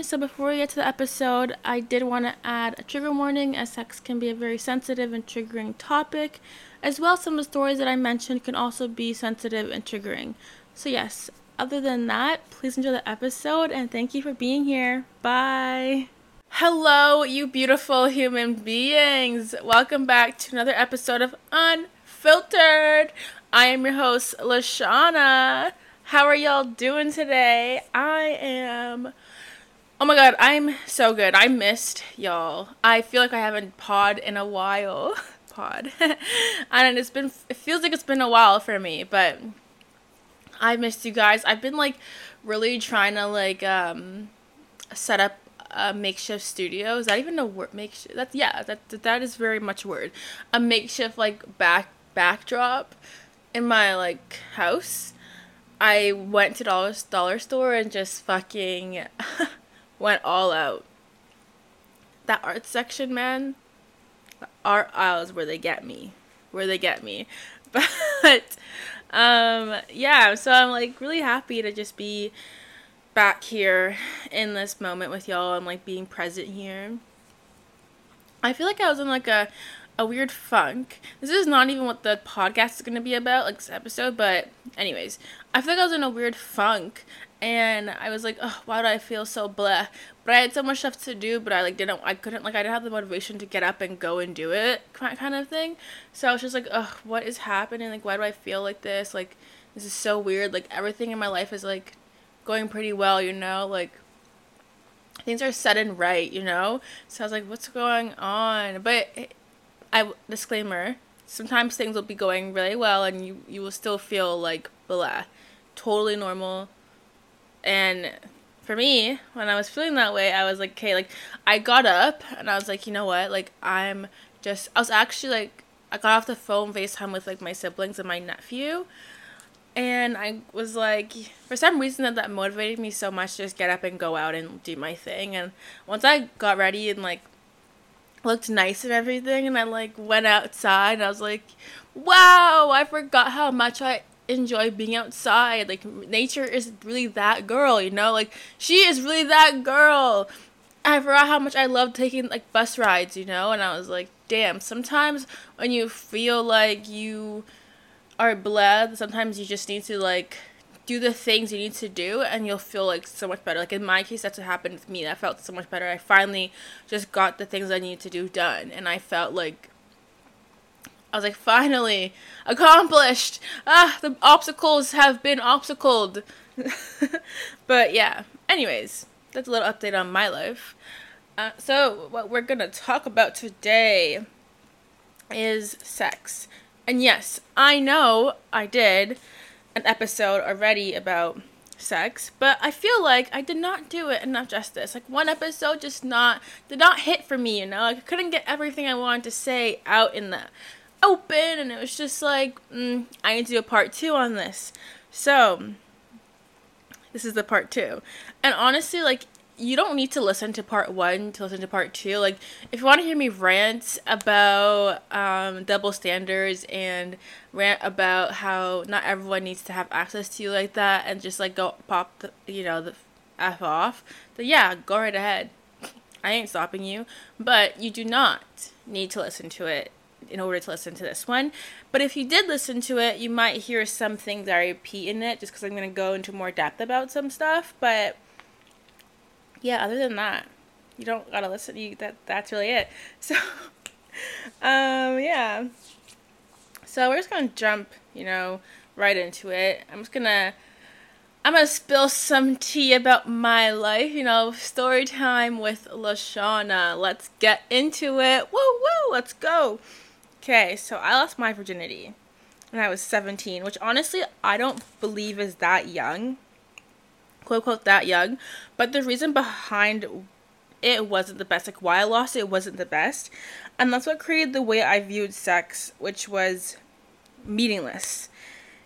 So, before we get to the episode, I did want to add a trigger warning as sex can be a very sensitive and triggering topic, as well as some of the stories that I mentioned can also be sensitive and triggering. So, yes, other than that, please enjoy the episode and thank you for being here. Bye. Hello, you beautiful human beings. Welcome back to another episode of Unfiltered. I am your host, Lashona. How are y'all doing today? I am. Oh my god, I'm so good. I missed y'all. I feel like I haven't pod in a while. pod. and it's been. It feels like it's been a while for me, but I missed you guys. I've been like really trying to like um set up a makeshift studio. Is that even a word? Makeshift. That's yeah. That that is very much a word. A makeshift like back backdrop in my like house I went to dollar dollar store and just fucking went all out. That art section, man. The art aisles where they get me, where they get me. But um, yeah, so I'm like really happy to just be back here in this moment with y'all. I'm like being present here. I feel like I was in like a a weird funk. This is not even what the podcast is going to be about, like this episode, but anyways, I feel like I was in a weird funk and I was like, oh, why do I feel so blah? But I had so much stuff to do, but I like didn't, I couldn't, like I didn't have the motivation to get up and go and do it, kind of thing. So I was just like, what is happening? Like, why do I feel like this? Like, this is so weird. Like, everything in my life is like going pretty well, you know? Like, things are set and right, you know? So I was like, what's going on? But I disclaimer, sometimes things will be going really well and you you will still feel like blah. Totally normal. And for me, when I was feeling that way, I was like, okay, like I got up and I was like, you know what? Like I'm just I was actually like I got off the phone FaceTime with like my siblings and my nephew. And I was like, for some reason that that motivated me so much to just get up and go out and do my thing. And once I got ready and like looked nice and everything and I like went outside and I was like, wow, I forgot how much I enjoy being outside. Like nature is really that girl, you know? Like she is really that girl. I forgot how much I love taking like bus rides, you know? And I was like, damn, sometimes when you feel like you are bled, sometimes you just need to like do the things you need to do and you'll feel like so much better. Like in my case, that's what happened with me. I felt so much better. I finally just got the things I needed to do done and I felt like I was like, finally accomplished. Ah, the obstacles have been obstacled. but yeah, anyways, that's a little update on my life. Uh, so, what we're gonna talk about today is sex. And yes, I know I did an episode already about sex, but I feel like I did not do it enough justice. Like one episode just not did not hit for me, you know. Like I couldn't get everything I wanted to say out in the open, and it was just like mm, I need to do a part two on this. So this is the part two, and honestly, like you don't need to listen to part one to listen to part two. Like, if you want to hear me rant about um, double standards and rant about how not everyone needs to have access to you like that and just like go pop the, you know, the F off, then yeah, go right ahead. I ain't stopping you. But you do not need to listen to it in order to listen to this one. But if you did listen to it, you might hear some things I repeat in it just because I'm going to go into more depth about some stuff. But yeah, other than that, you don't gotta listen. You that that's really it. So, um, yeah. So we're just gonna jump, you know, right into it. I'm just gonna. I'm gonna spill some tea about my life, you know, story time with Lashona. Let's get into it. Woo woo, let's go. Okay, so I lost my virginity when I was 17, which honestly I don't believe is that young quote unquote that young. But the reason behind it wasn't the best, like why I lost it wasn't the best. And that's what created the way I viewed sex, which was meaningless.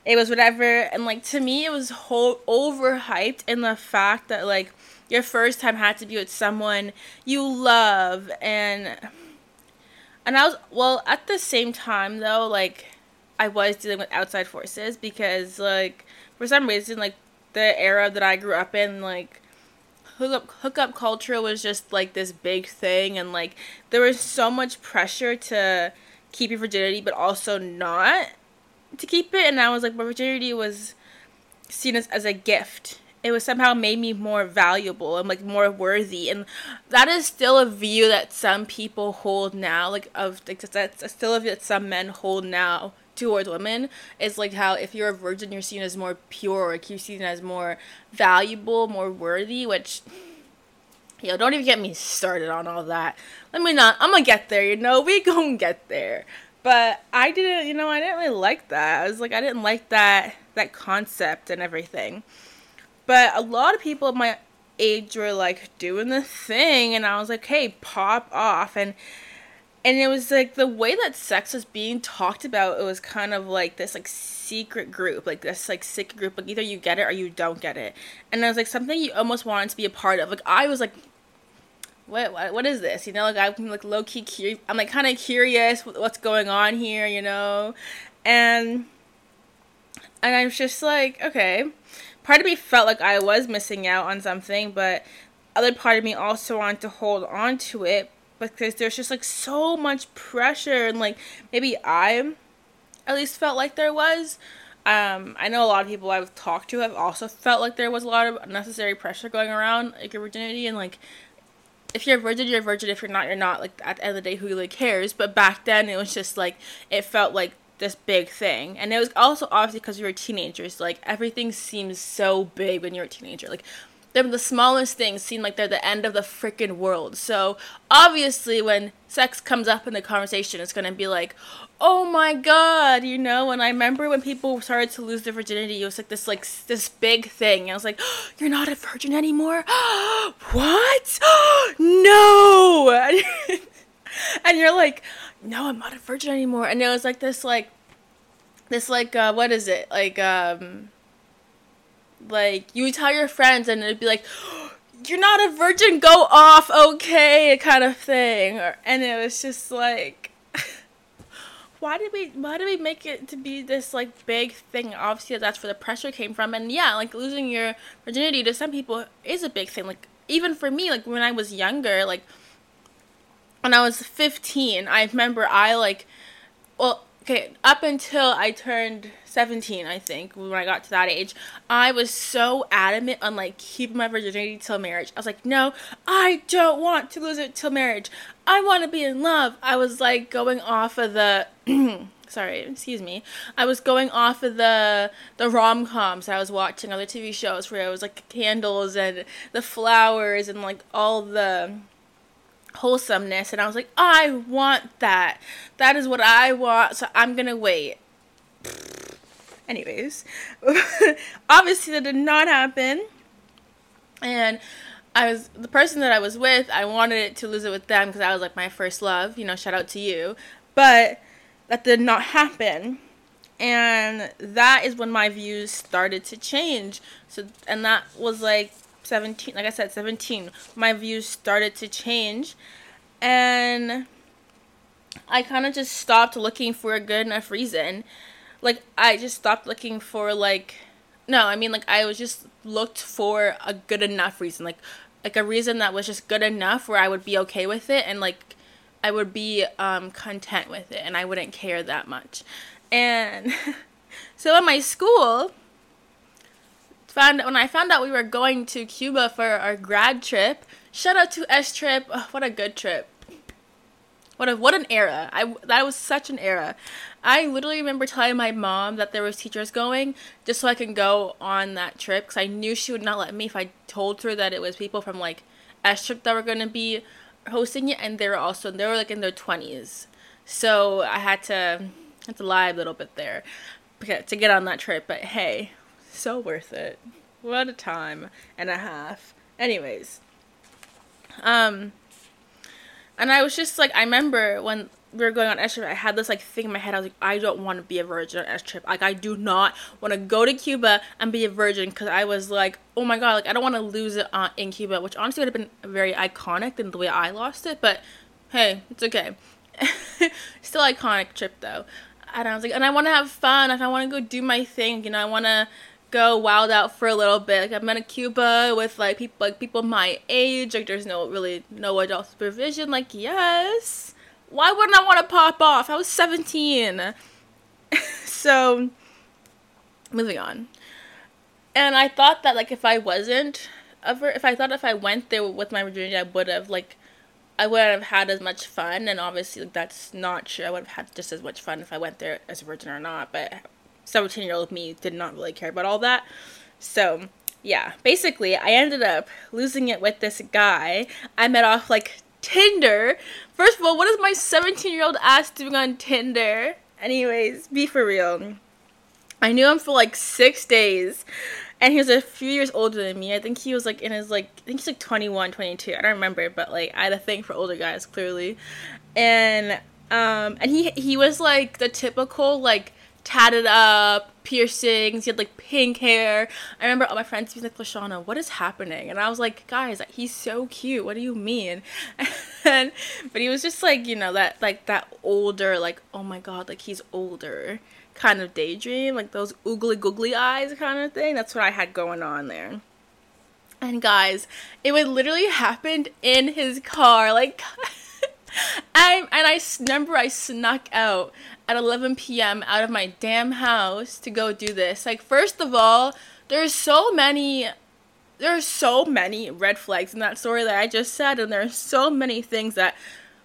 It was whatever, and like to me, it was whole overhyped in the fact that like your first time had to be with someone you love, and and I was well at the same time though, like I was dealing with outside forces because like for some reason like the era that I grew up in, like hookup hookup culture was just like this big thing and like there was so much pressure to keep your virginity but also not to keep it and I was like my virginity was seen as, as a gift. It was somehow made me more valuable and like more worthy. And that is still a view that some people hold now like of like that's still a view that some men hold now towards women is like how if you're a virgin you're seen as more pure or you're seen as more valuable more worthy which yo don't even get me started on all that. Let me not i'm gonna get there you know we gonna get there. But i didn't you know i didn't really like that. I was like i didn't like that that concept and everything but a lot of people of my age were like doing the thing and i was like hey pop off. And and it was like the way that sex was being talked about it was kind of like this like secret group like this like secret group like either you get it or you don't get it. And it was like something you almost wanted to be a part of. Like i was like what what, what is this? You know like i'm like low-key curious i'm like kind of curious what's going on here you know? And and i'm just like okay part of me felt like i was missing out on something but other part of me also wanted to hold on to it because there's just like so much pressure and like maybe I at least felt like there was. Um, I know a lot of people I've talked to have also felt like there was a lot of unnecessary pressure going around like your virginity and like if you're a virgin, you're a virgin. If you're not, you're not. Like at the end of the day, who really cares? But back then, it was just like it felt like this big thing, and it was also obviously because we were teenagers. Like everything seems so big when you're a teenager. Like them the smallest things seem like they're the end of the freaking world. So obviously, when sex comes up in the conversation, it's gonna be like, "Oh my god," you know. And I remember when people started to lose their virginity, it was like this like this big thing. And I was like, oh, "You're not a virgin anymore." what? no. and you're like, "No, I'm not a virgin anymore." And it was like this like this like uh, what is it? Like um like you would tell your friends and it'd be like you're not a virgin go off okay kind of thing. Or, and it was just like why did we why did we make it to be this like big thing? Obviously that's where the pressure came from. And yeah like losing your virginity to some people is a big thing. Like even for me like when i was younger like when i was 15 i remember i like well okay up until i turned 17, I think, when I got to that age, I was so adamant on like keeping my virginity till marriage. I was like, no, I don't want to lose it till marriage. I want to be in love. I was like going off of the sorry, excuse me. I was going off of the the rom coms. I was watching other TV shows where it was like candles and the flowers and like all the wholesomeness and I was like, I want that. That is what I want, so I'm gonna wait. Anyways, obviously that did not happen. And I was the person that I was with. I wanted to lose it with them because I was like my first love. You know, shout out to you. But that did not happen, and that is when my views started to change. So, and that was like seventeen. Like I said, seventeen. My views started to change, and I kind of just stopped looking for a good enough reason like I just stopped looking for like no, I mean like I was just looked for a good enough reason, like like a reason that was just good enough where I would be okay with it and like I would be um content with it and I wouldn't care that much. And so at my school found when I found out we were going to Cuba for our grad trip, shout out to S-Trip. Oh, what a good trip. What a what an era. I that was such an era. I literally remember telling my mom that there was teachers going just so I can go on that trip because I knew she would not let me if I told her that it was people from like S-Trip that were gonna be hosting it, and they were also they were like in their twenties, so I had to had to lie a little bit there to get on that trip. But hey, so worth it. What a time and a half. Anyways, um, and I was just like I remember when we were going on S-Trip, I had this like thing in my head. I was like, I don't want to be a virgin on S-Trip. Like, I do not want to go to Cuba and be a virgin because I was like, oh my god, like I don't want to lose it on, in Cuba, which honestly would have been very iconic than the way I lost it. But hey, it's okay. Still iconic trip though. And I was like, and I want to have fun. If I want to go do my thing, you know, I want to go wild out for a little bit. Like I'm in Cuba with like people like people my age. Like there's no really no adult supervision. Like yes, why wouldn't I want to pop off? I was 17. so moving on. And I thought that like if I wasn't ever if I thought if I went there with my virginity I would have like I wouldn't have had as much fun and obviously like, that's not true. I would have had just as much fun if I went there as a virgin or not, but 17 year old me did not really care about all that. So, yeah, basically, I ended up losing it with this guy. I met off like Tinder. First of all, what is my 17 year old ass doing on Tinder? Anyways, be for real. I knew him for like six days. And he was a few years older than me. I think he was like in his like I think he's like 21, 22. I don't remember, but like I had a thing for older guys clearly. And um and he he was like the typical like tatted up, piercings. He had like pink hair. I remember all my friends being like, Lashona, what is happening? And I was like, guys, he's so cute. What do you mean? And, but he was just like, you know, that like that older, like, oh my god, like he's older kind of daydream, like those oogly googly eyes kind of thing. That's what I had going on there. And guys, it would literally happened in his car. Like, I and I remember I snuck out at 11 p.m. out of my damn house to go do this. Like, first of all, there's so many there are so many red flags in that story that I just said, and there are so many things that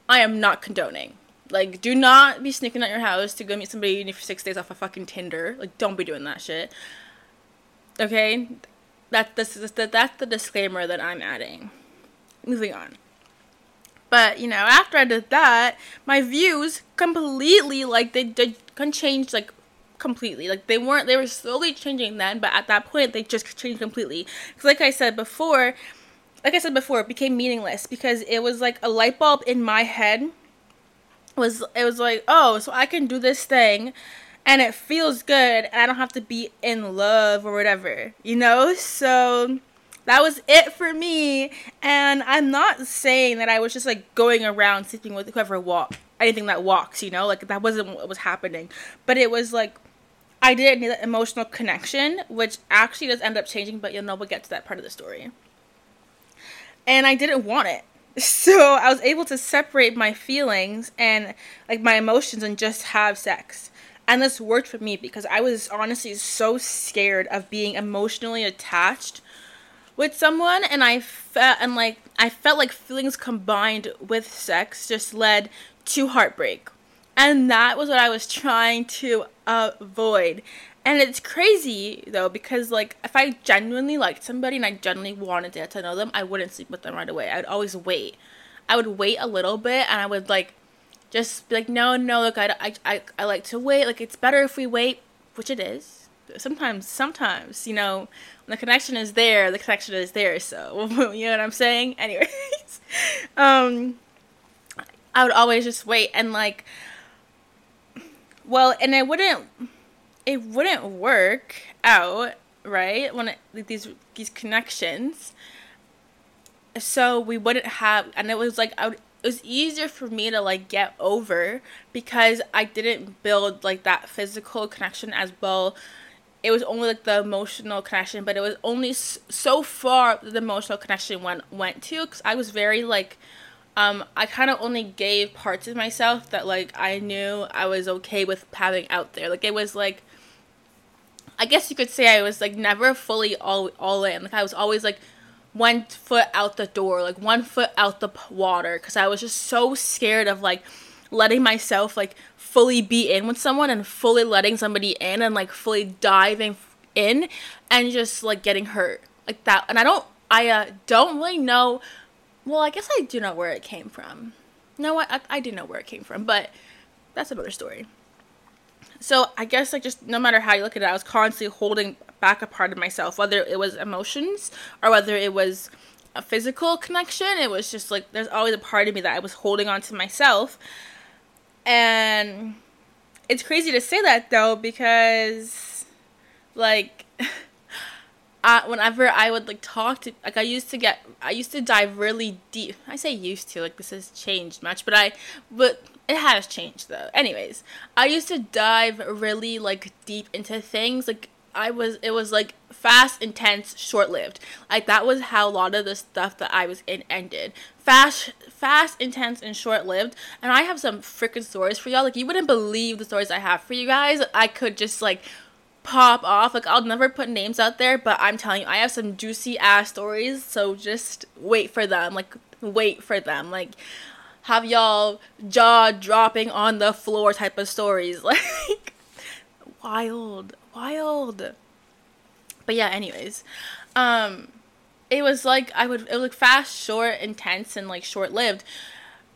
I am not condoning. Like, do not be sneaking out your house to go meet somebody for six days off of fucking Tinder. Like, don't be doing that shit. Okay, that this is that's the disclaimer that I'm adding. Moving on. But you know, after I did that, my views completely like they did changed like completely. Like they weren't they were slowly changing then, but at that point they just changed completely. Cuz like I said before, like I said before, it became meaningless because it was like a light bulb in my head was it was like, "Oh, so I can do this thing and it feels good and I don't have to be in love or whatever." You know? So that was it for me. And I'm not saying that I was just like going around sleeping with whoever walked, anything that walks, you know, like that wasn't what was happening. But it was like I didn't need that emotional connection, which actually does end up changing, but you'll know we'll get to that part of the story. And I didn't want it. So I was able to separate my feelings and like my emotions and just have sex. And this worked for me because I was honestly so scared of being emotionally attached with someone and I felt and like I felt like feelings combined with sex just led to heartbreak. And that was what I was trying to avoid. And it's crazy though because like if I genuinely liked somebody and I genuinely wanted to get to know them, I wouldn't sleep with them right away. I'd always wait. I would wait a little bit and I would like just be like no no look I, I, I, I like to wait like it's better if we wait which it is sometimes sometimes you know the connection is there, the connection is there. So you know what I'm saying. Anyways, um, I would always just wait and like, well, and it wouldn't, it wouldn't work out right when it, like, these these connections. So we wouldn't have, and it was like I would, it was easier for me to like get over because I didn't build like that physical connection as well it was only like the emotional connection, but it was only so far the emotional connection went went to because I was very like, um, I kind of only gave parts of myself that like I knew I was okay with having out there. Like it was like, I guess you could say I was like never fully all all in. Like I was always like one foot out the door, like one foot out the water, because I was just so scared of like letting myself like fully be in with someone and fully letting somebody in and like fully diving in and just like getting hurt. Like that and i don't i uh, don't really know well i guess i do know where it came from. No what I, I do know where it came from but that's another story. So i guess like just no matter how you look at it i was constantly holding back a part of myself whether it was emotions or whether it was a physical connection. It was just like there's always a part of me that i was holding on to myself and it's crazy to say that though because like uh, whenever I would like talk to like I used to get I used to dive really deep. I say used to like this has changed much, but I but it has changed though. Anyways, I used to dive really like deep into things like I was it was like fast, intense, short lived. Like that was how a lot of the stuff that I was in ended. Fast fast, intense, and short lived. And I have some freaking stories for y'all. Like you wouldn't believe the stories I have for you guys. I could just like pop off. Like I'll never put names out there, but I'm telling you, I have some juicy ass stories. So just wait for them. Like wait for them. Like have y'all jaw dropping on the floor type of stories. Like wild, wild. But yeah, anyways. Um it was like I would it was like fast, short, intense and like short lived.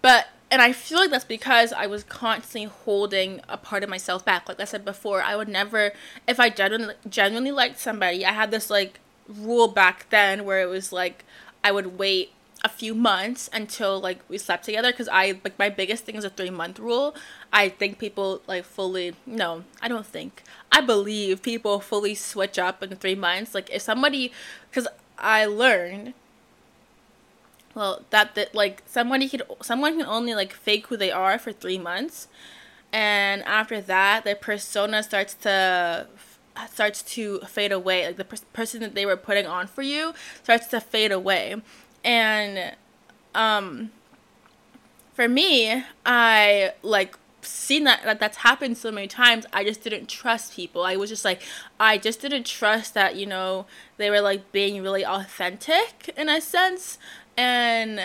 But and I feel like that's because I was constantly holding a part of myself back. Like I said before, I would never, if I genuinely genuinely liked somebody, I had this like rule back then where it was like I would wait a few months until like we slept together because I like my biggest thing is a three month rule. I think people like fully no, I don't think I believe people fully switch up in three months. Like if somebody, because I learned well that like somebody could someone can only like fake who they are for three months. And after that their persona starts to starts to fade away. Like the per- person that they were putting on for you starts to fade away. And um for me i like seen that, that that's happened so many times i just didn't trust people. I was just like i just didn't trust that you know they were like being really authentic in a sense. And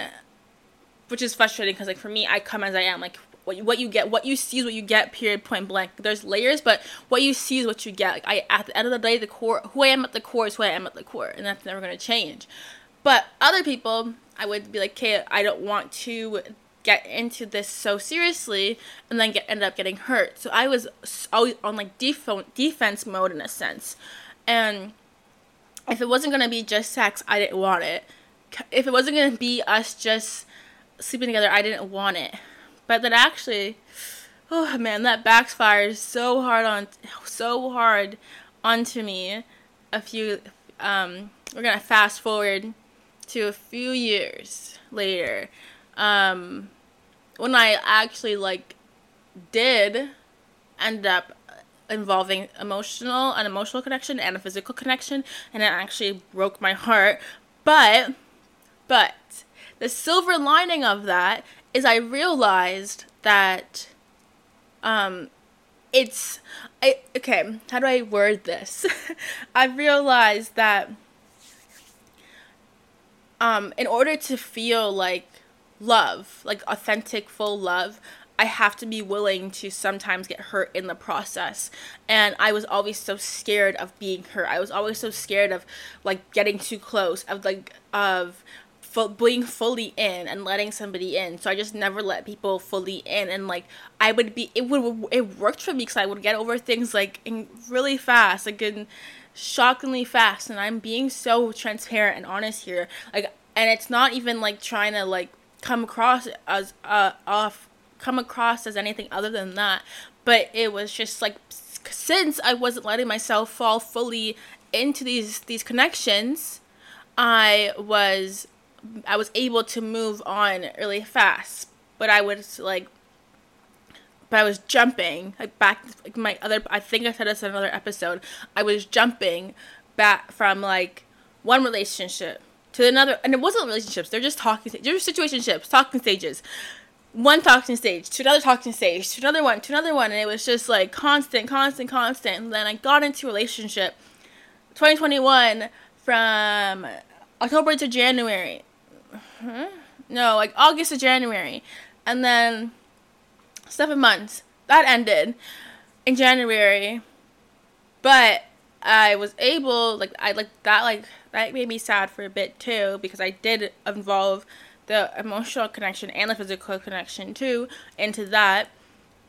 which is frustrating because like for me i come as i am. Like what you, what you get what you see is what you get period point blank. There's layers but what you see is what you get. Like i at the end of the day the core who i am at the core is who i am at the core and that's never going to change. But other people i would be like okay i don't want to get into this so seriously and then get end up getting hurt so i was always on like def- defense mode in a sense and if it wasn't going to be just sex i didn't want it if it wasn't gonna be us just sleeping together, I didn't want it. But that actually, oh man, that backfires so hard on, so hard onto me. A few, um, we're gonna fast forward to a few years later, um, when I actually like did end up involving emotional an emotional connection and a physical connection and it actually broke my heart but but the silver lining of that is I realized that um it's I okay, how do I word this? I realized that um in order to feel like love, like authentic full love, I have to be willing to sometimes get hurt in the process. And I was always so scared of being hurt. I was always so scared of like getting too close, of like of being fully in and letting somebody in. So I just never let people fully in, and like I would be, it would it worked for me because I would get over things like in really fast, like in shockingly fast. And I'm being so transparent and honest here, like, and it's not even like trying to like come across as uh off come across as anything other than that but it was just like since i wasn't letting myself fall fully into these these connections i was I was able to move on really fast, but I was like, but I was jumping like back like my other. I think I said this in another episode. I was jumping back from like one relationship to another, and it wasn't relationships. They're just talking. They're situationships, talking stages. One talking stage to another talking stage to another one to another one, and it was just like constant, constant, constant. And then I got into relationship. 2021 from October to January huh? no, like August to January, and then seven months that ended in January, but I was able like I like that like that made me sad for a bit too because I did involve the emotional connection and the physical connection too into that.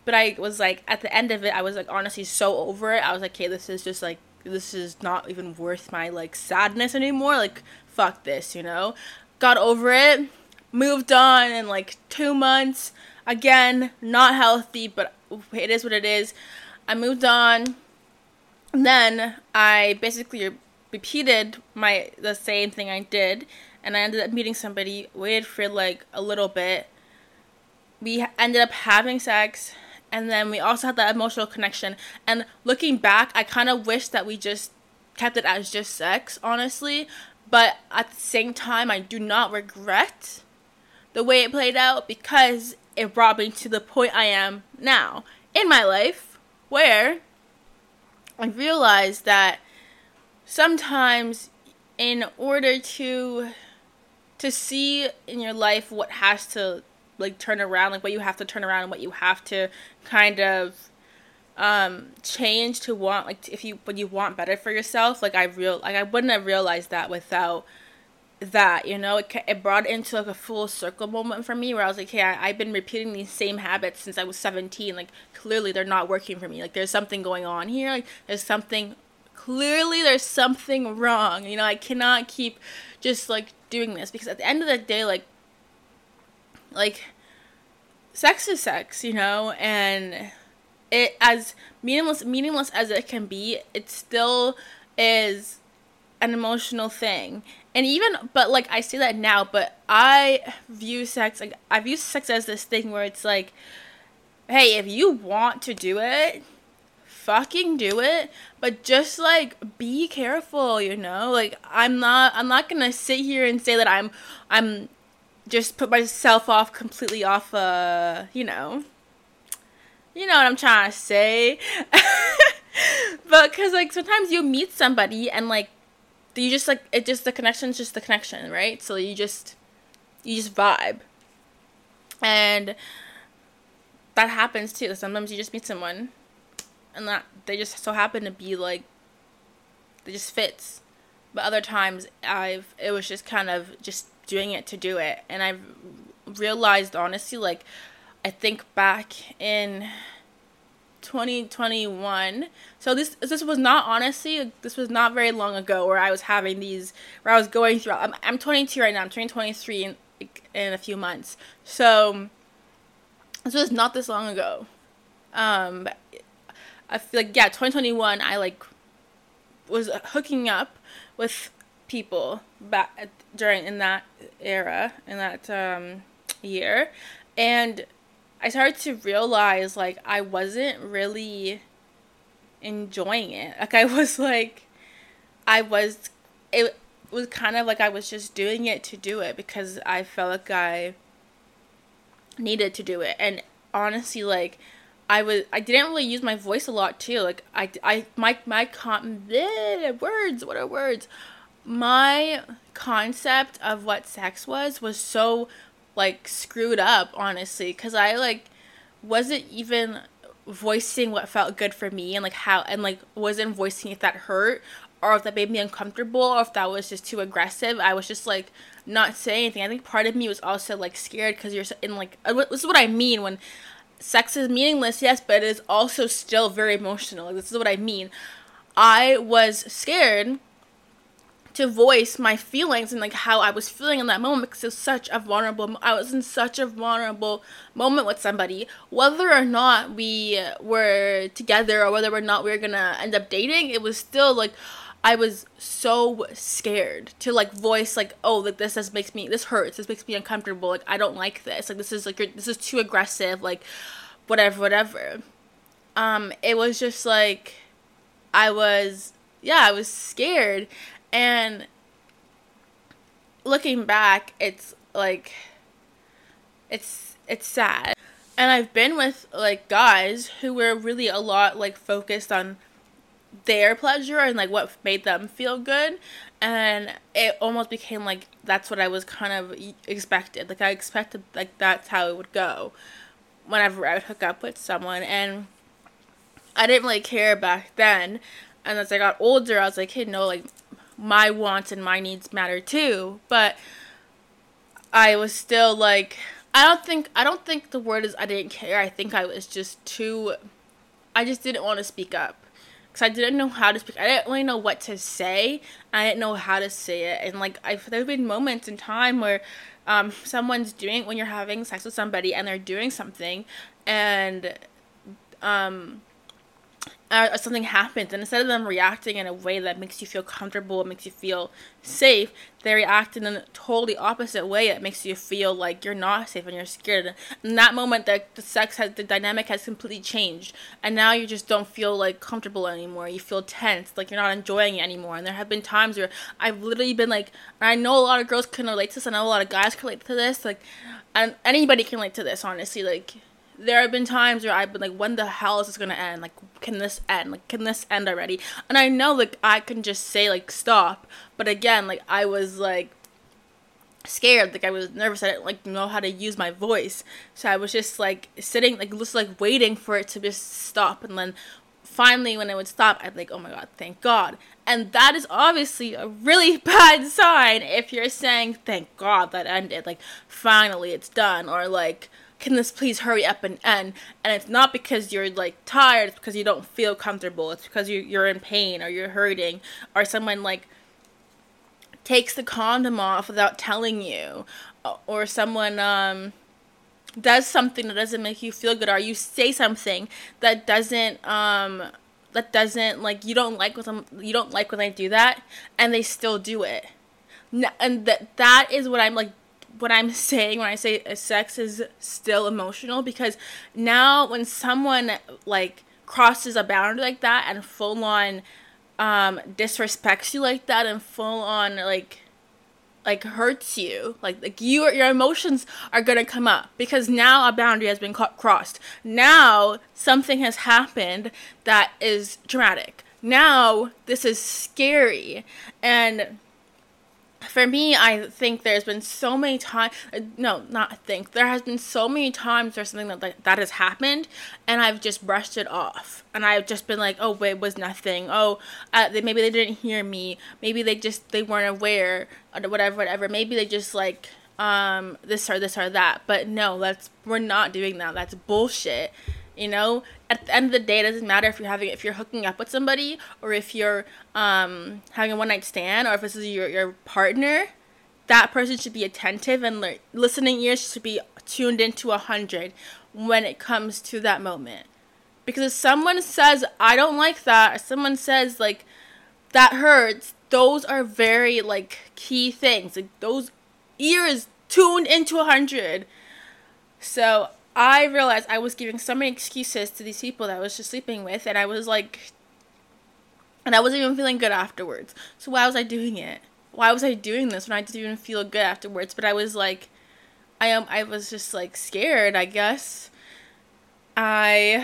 But I was like at the end of it, I was like honestly so over it. I was like, okay, this is just like this is not even worth my like sadness anymore. Like fuck this, you know got over it, moved on in like two months. Again, not healthy, but it is what it is. I moved on. Then I basically repeated my the same thing I did, and I ended up meeting somebody. Waited for like a little bit. We ended up having sex, and then we also had that emotional connection. And looking back, I kind of wish that we just kept it as just sex, honestly. But at the same time, I do not regret the way it played out because it brought me to the point I am now in my life where I realized that sometimes in order to to see in your life what has to like turn around like what you have to turn around and what you have to kind of um change to want like if you when you want better for yourself like i real like i wouldn't have realized that without that you know it, it brought into like a full circle moment for me where i was like hey I, i've been repeating these same habits since i was 17 like clearly they're not working for me. Like there's something going on here. Like there's something clearly there's something wrong. You know i cannot keep just like doing this because at the end of the day like like sex is sex you know? And it as meaningless meaningless as it can be it still is an emotional thing. And even but like i say that now but i view sex like i view sex as this thing where it's like hey if you want to do it fucking do it. But just like be careful you know? Like i'm not i'm not gonna sit here and say that i'm i'm just put myself off completely off uh you know? You know what i'm trying to say? But because like sometimes you meet somebody and like you just like it just the connection's just the connection right? So you just you just vibe. And that happens too. Sometimes you just meet someone and that they just so happen to be like it just fits. But other times i've it was just kind of just doing it to do it. And i've realized honestly like i think back in 2021 so this this was not honestly this was not very long ago where i was having these where i was going through i'm, I'm 22 right now i'm turning 23 in, in a few months. So this was not this long ago. Um I feel like yeah, 2021 I like was hooking up with people back during in that era in that um, year. And I started to realize like I wasn't really enjoying it. Like I was like I was it was kind of like I was just doing it to do it because I felt like I needed to do it. And honestly like I was I didn't really use my voice a lot too. Like I I my my con bleh, words what are words? My concept of what sex was was so like screwed up honestly cuz I like wasn't even voicing what felt good for me and like how and like wasn't voicing if that hurt or if that made me uncomfortable or if that was just too aggressive. I was just like not saying anything. I think part of me was also like scared because you're in like uh, this is what I mean when sex is meaningless, yes, but it is also still very emotional. This is what I mean. I was scared to voice my feelings and like how I was feeling in that moment because it was such a vulnerable I was in such a vulnerable moment with somebody whether or not we were together or whether or not we were going to end up dating it was still like I was so scared to like voice like, oh, like this this makes me this hurts, this makes me uncomfortable, like I don't like this, like this is like this is too aggressive, like whatever, whatever. Um, it was just like I was yeah, I was scared and looking back, it's like it's it's sad. And I've been with like guys who were really a lot like focused on their pleasure and like what made them feel good. And it almost became like that's what I was kind of expected. Like I expected like that's how it would go whenever I would hook up with someone. And I didn't really care back then. And as I got older I was like hey no like my wants and my needs matter too but I was still like I don't think I don't think the word is I didn't care I think I was just too I just didn't want to speak up because I didn't know how to speak. I didn't really know what to say. I didn't know how to say it, and like I there've been moments in time where um, someone's doing when you're having sex with somebody and they're doing something, and um, uh, something happens and instead of them reacting in a way that makes you feel comfortable makes you feel safe they react in a totally opposite way. That makes you feel like you're not safe and you're scared. In that moment that the sex has the dynamic has completely changed and now you just don't feel like comfortable anymore. You feel tense like you're not enjoying it anymore. And there have been times where i've literally been like i know a lot of girls can relate to this i know a lot of guys can relate to this like and anybody can relate to this honestly like there have been times where I've been like, when the hell is this gonna end? Like, can this end? Like, can this end already? And I know, like, I can just say, like, stop. But again, like, I was, like, scared. Like, I was nervous. I didn't, like, know how to use my voice. So I was just, like, sitting, like, just, like, waiting for it to just stop. And then finally, when it would stop, I'd like, oh my god, thank God. And that is obviously a really bad sign if you're saying, thank God that ended. Like, finally, it's done. Or, like, can this please hurry up and end? And it's not because you're like tired, it's because you don't feel comfortable. It's because you you're in pain or you're hurting or someone like takes the condom off without telling you or someone um does something that doesn't make you feel good or you say something that doesn't um that doesn't like you don't like when you don't like when they do that and they still do it and that that is what I'm like what I'm saying when I say sex is still emotional because now when someone like crosses a boundary like that and full on um disrespects you like that and full on like like hurts you like like you your emotions are to come up because now a boundary has been crossed. Now something has happened that is dramatic. Now this is scary. And for me, I think there's been so many times. No, not think. There has been so many times where something that like, that has happened, and I've just brushed it off, and I've just been like, "Oh, it was nothing. Oh, uh, they, maybe they didn't hear me. Maybe they just they weren't aware, or whatever, whatever. Maybe they just like um this or this or that." But no, that's we're not doing that. That's bullshit. You know, at the end of the day, it doesn't matter if you're having if you're hooking up with somebody or if you're um having a one night stand or if this is your your partner. That person should be attentive and le- listening ears should be tuned into a hundred when it comes to that moment. Because if someone says I don't like that, or someone says like that hurts, those are very like key things. Like those ears tuned into a hundred. So I realized I was giving so many excuses to these people that I was just sleeping with, and I was like, and I wasn't even feeling good afterwards. So why was I doing it? Why was I doing this when I didn't even feel good afterwards? But I was like, I am. I was just like scared. I guess. I,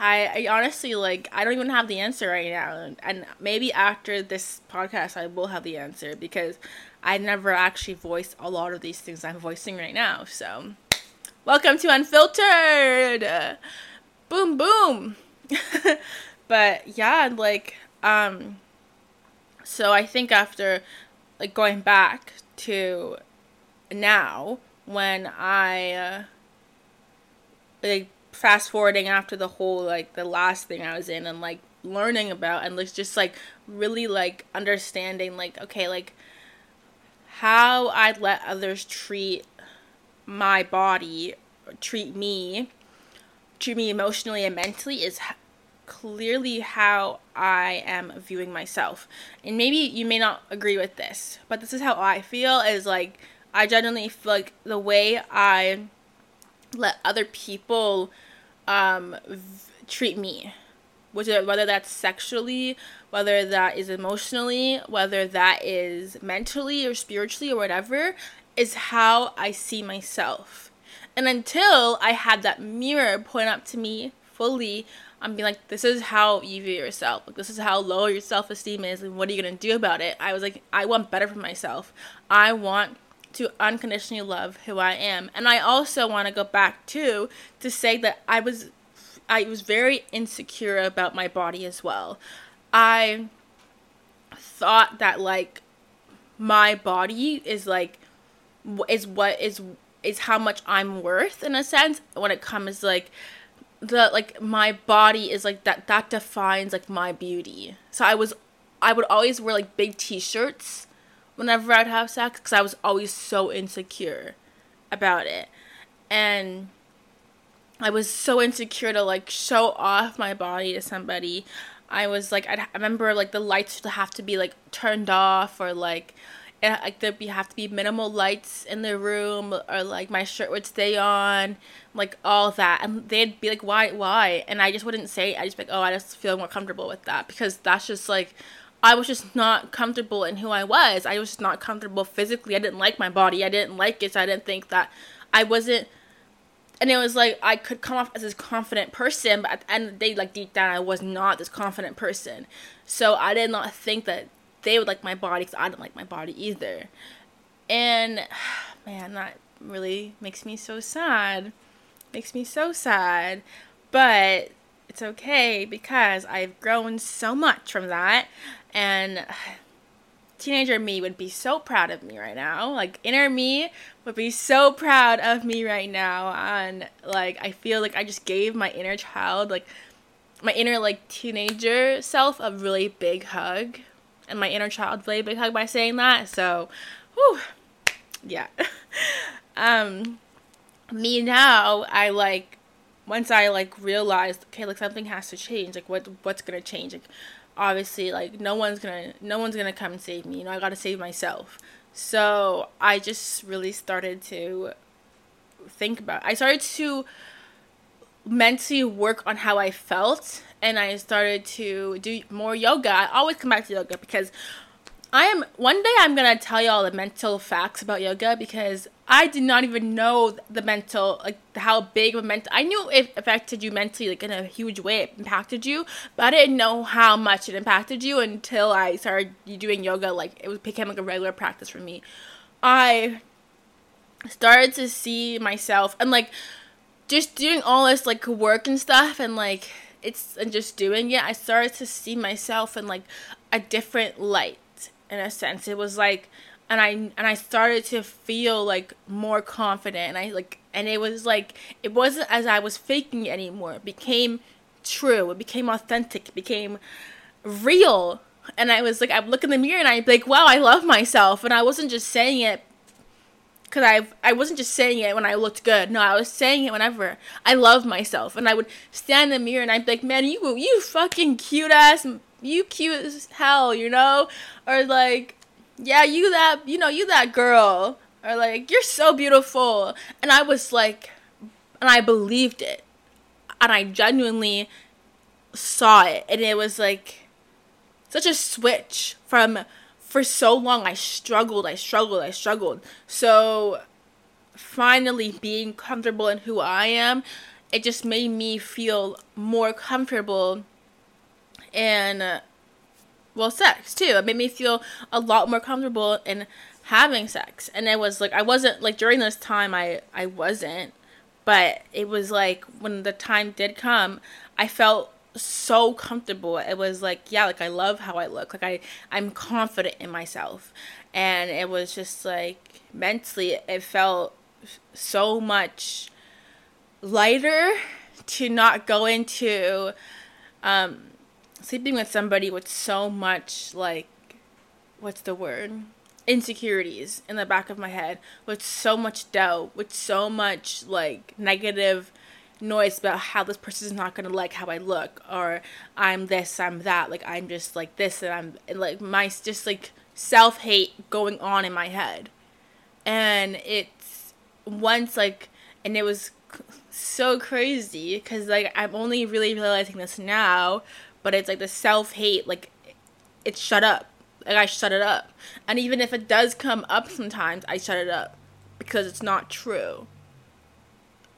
I, I honestly like. I don't even have the answer right now, and maybe after this podcast, I will have the answer because I never actually voiced a lot of these things I'm voicing right now. So. Welcome to Unfiltered. Boom, boom. but yeah, like, um, so I think after, like, going back to now, when I, uh, like, fast forwarding after the whole, like, the last thing I was in and, like, learning about and, like, just, like, really, like, understanding, like, okay, like, how I'd let others treat my body treat me treat me emotionally and mentally is clearly how I am viewing myself. And maybe you may not agree with this, but this is how I feel is like I genuinely feel like the way I let other people um, v- treat me, which whether that's sexually, whether that is emotionally, whether that is mentally or spiritually or whatever, is how I see myself. And until I had that mirror point up to me fully, I'm being like, this is how you view yourself. Like, this is how low your self esteem is, and what are you gonna do about it? I was like, I want better for myself. I want to unconditionally love who I am, and I also want to go back too to say that I was, I was very insecure about my body as well. I thought that like my body is like is what is is how much I'm worth in a sense when it comes like the like my body is like that that defines like my beauty. So I was I would always wear like big t-shirts whenever I'd have sex cuz I was always so insecure about it. And I was so insecure to like show off my body to somebody. I was like, I'd, I remember like the lights would have to be like turned off or like, it, like there'd be have to be minimal lights in the room or like my shirt would stay on, like all that, and they'd be like, why, why? And I just wouldn't say. I just be like, oh, I just feel more comfortable with that because that's just like. I was just not comfortable in who I was. I was just not comfortable physically. I didn't like my body. I didn't like it. So I didn't think that I wasn't and it was like I could come off as this confident person, but at the end of the day, like deep down, I was not this confident person. So I did not think that they would like my body because I didn't like my body either. And man, that really makes me so sad. Makes me so sad. But it's okay because I've grown so much from that. And teenager me would be so proud of me right now. Like inner me would be so proud of me right now. And like I feel like I just gave my inner child like my inner like teenager self a really big hug. And my inner child really big hug by saying that. So whew, yeah. um me now I like once I like realized okay like something has to change like what what's gonna change like obviously like no one's gonna no one's gonna come and save me you know i gotta save myself so i just really started to think about i started to mentally work on how i felt and i started to do more yoga i always come back to yoga because I am one day I'm gonna tell y'all the mental facts about yoga because I did not even know the mental like how big of a mental I knew it affected you mentally like in a huge way it impacted you but I didn't know how much it impacted you until I started doing yoga like it became like a regular practice for me. I started to see myself and like just doing all this like work and stuff and like it's and just doing it I started to see myself in like a different light in a sense. It was like and I and I started to feel like more confident and I like and it was like it wasn't as I was faking it anymore. It became true. It became authentic. It became real. And I was like I look in the mirror and I'd be like, wow, I love myself and I wasn't just saying it because I I wasn't just saying it when I looked good. No, I was saying it whenever I love myself, and I would stand in the mirror and I'd be like, "Man, you you fucking cute ass you cute as hell, you know? Or like, yeah, you that, you know, you that girl. Or like, you're so beautiful. And I was like, and I believed it. And I genuinely saw it. And it was like such a switch from, for so long, I struggled, I struggled, I struggled. So finally being comfortable in who I am, it just made me feel more comfortable and uh, well sex too. It made me feel a lot more comfortable in having sex. And it was like i wasn't like during this time i i wasn't. But it was like when the time did come i felt so comfortable. It was like yeah like i love how i look. Like i i'm confident in myself. And it was just like mentally it felt so much lighter to not go into um sleeping with somebody with so much like what's the word? Insecurities in the back of my head with so much doubt with so much like negative noise about how this person is not gonna like how I look or I'm this I'm that like I'm just like this and I'm and, like my just like self hate going on in my head and it's once like and it was so crazy because like I'm only really realizing this now but it's like the self hate, like it's shut up. Like I shut it up. And even if it does come up sometimes, I shut it up because it's not true.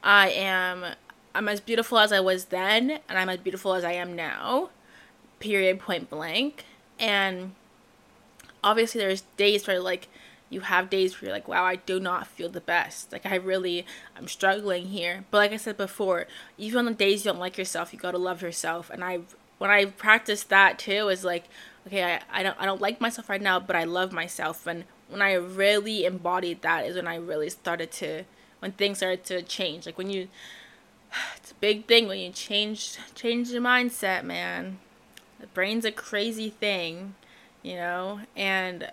I am I'm as beautiful as I was then and I'm as beautiful as I am now. Period point blank. And obviously there's days where like you have days where you're like, wow, I do not feel the best. Like I really I'm struggling here. But like I said before, even on the days you don't like yourself, you gotta love yourself. And I've when I practiced that too is like, okay, I, I don't I don't like myself right now, but I love myself. And when I really embodied that is when I really started to when things started to change. Like when you it's a big thing when you change change your mindset, man. The brain's a crazy thing, you know? And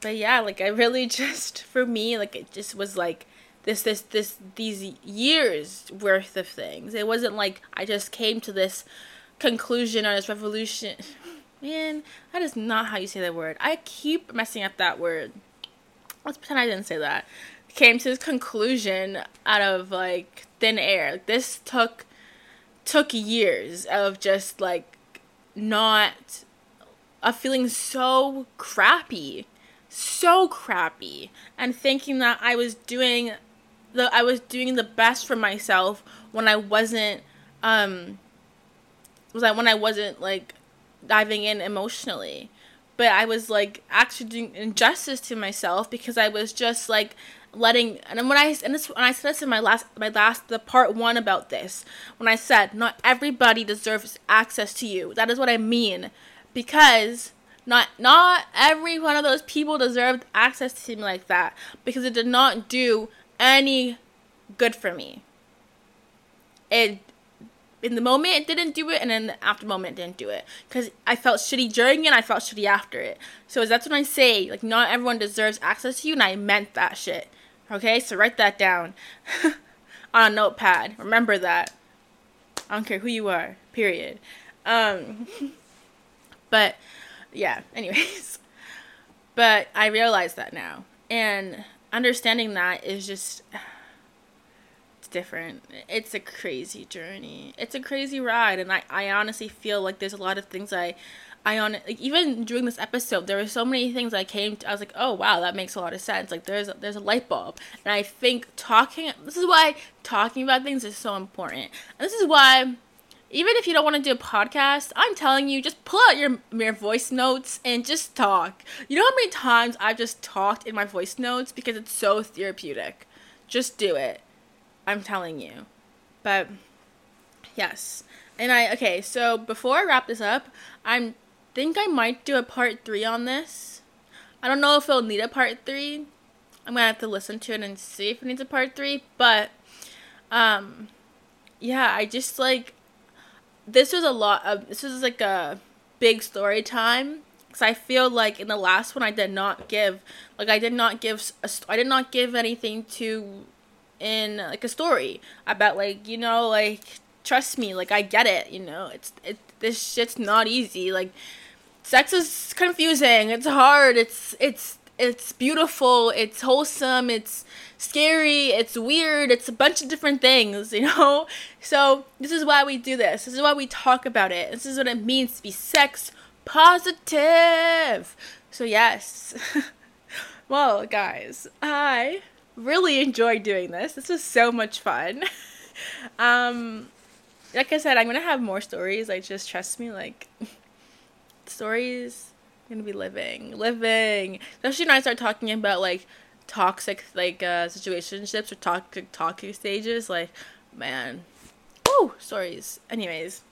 but yeah, like I really just for me, like it just was like this this this these years worth of things. It wasn't like I just came to this conclusion or this revolution. Man, that is not how you say that word. I keep messing up that word. Let's pretend I didn't say that. Came to this conclusion out of like thin air. This took took years of just like not of feeling so crappy so crappy and thinking that I was doing the I was doing the best for myself when I wasn't um was like when I wasn't like diving in emotionally but I was like actually doing injustice to myself because I was just like letting and when I and this when I said this in my last my last the part one about this when I said not everybody deserves access to you. That is what I mean. Because not not every one of those people deserved access to me like that because it did not do any good for me. It in the moment it didn't do it and then the after moment it didn't do it. Because i felt shitty during it and i felt shitty after it. So that's when i say like not everyone deserves access to you and i meant that shit okay so write that down on a notepad remember that i don't care who you are period um but yeah, anyways. But I realize that now. And understanding that is just it's different. It's a crazy journey. It's a crazy ride and I, I honestly feel like there's a lot of things I I on like even during this episode there were so many things I came to I was like, "Oh, wow, that makes a lot of sense." Like there's a, there's a light bulb. And I think talking this is why talking about things is so important. And this is why even if you don't want to do a podcast, I'm telling you, just pull out your your voice notes and just talk. You know how many times I've just talked in my voice notes because it's so therapeutic. Just do it. I'm telling you. But yes. And I okay, so before I wrap this up, I think I might do a part 3 on this. I don't know if it'll need a part 3. I'm to have to listen to it and see if it needs a part 3, but um yeah, I just like this was a lot of this was like a big story time because I feel like in the last one I did not give like I did not give a, I did not give anything to in like a story about like you know like trust me like I get it you know it's it this shit's not easy like sex is confusing it's hard it's it's it's beautiful it's wholesome it's scary, it's weird, it's a bunch of different things, you know? So, this is why we do this. This is why we talk about it. This is what it means to be sex positive. So, yes. well, guys, I really enjoyed doing this. This was so much fun. um, like I said, I'm gonna have more stories. Like, just trust me. Like, stories, gonna be living, living. Especially when I start talking about like toxic like uh situationships or toxic talking stages like man. Oh stories. Anyways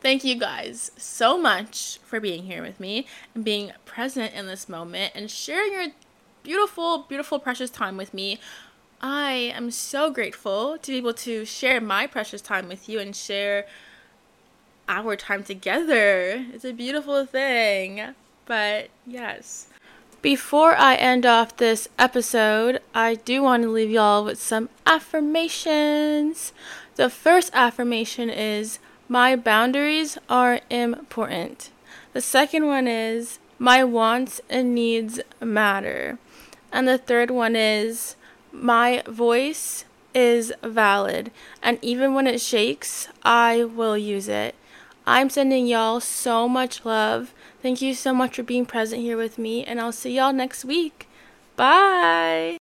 thank you guys so much for being here with me and being present in this moment and sharing your beautiful beautiful precious time with me. I am so grateful to be able to share my precious time with you and share our time together it's a beautiful thing but yes before I end off this episode, I do want to leave y'all with some affirmations. The first affirmation is My boundaries are important. The second one is My wants and needs matter. And the third one is My voice is valid. And even when it shakes, I will use it. I'm sending y'all so much love. Thank you so much for being present here with me, and I'll see y'all next week. Bye.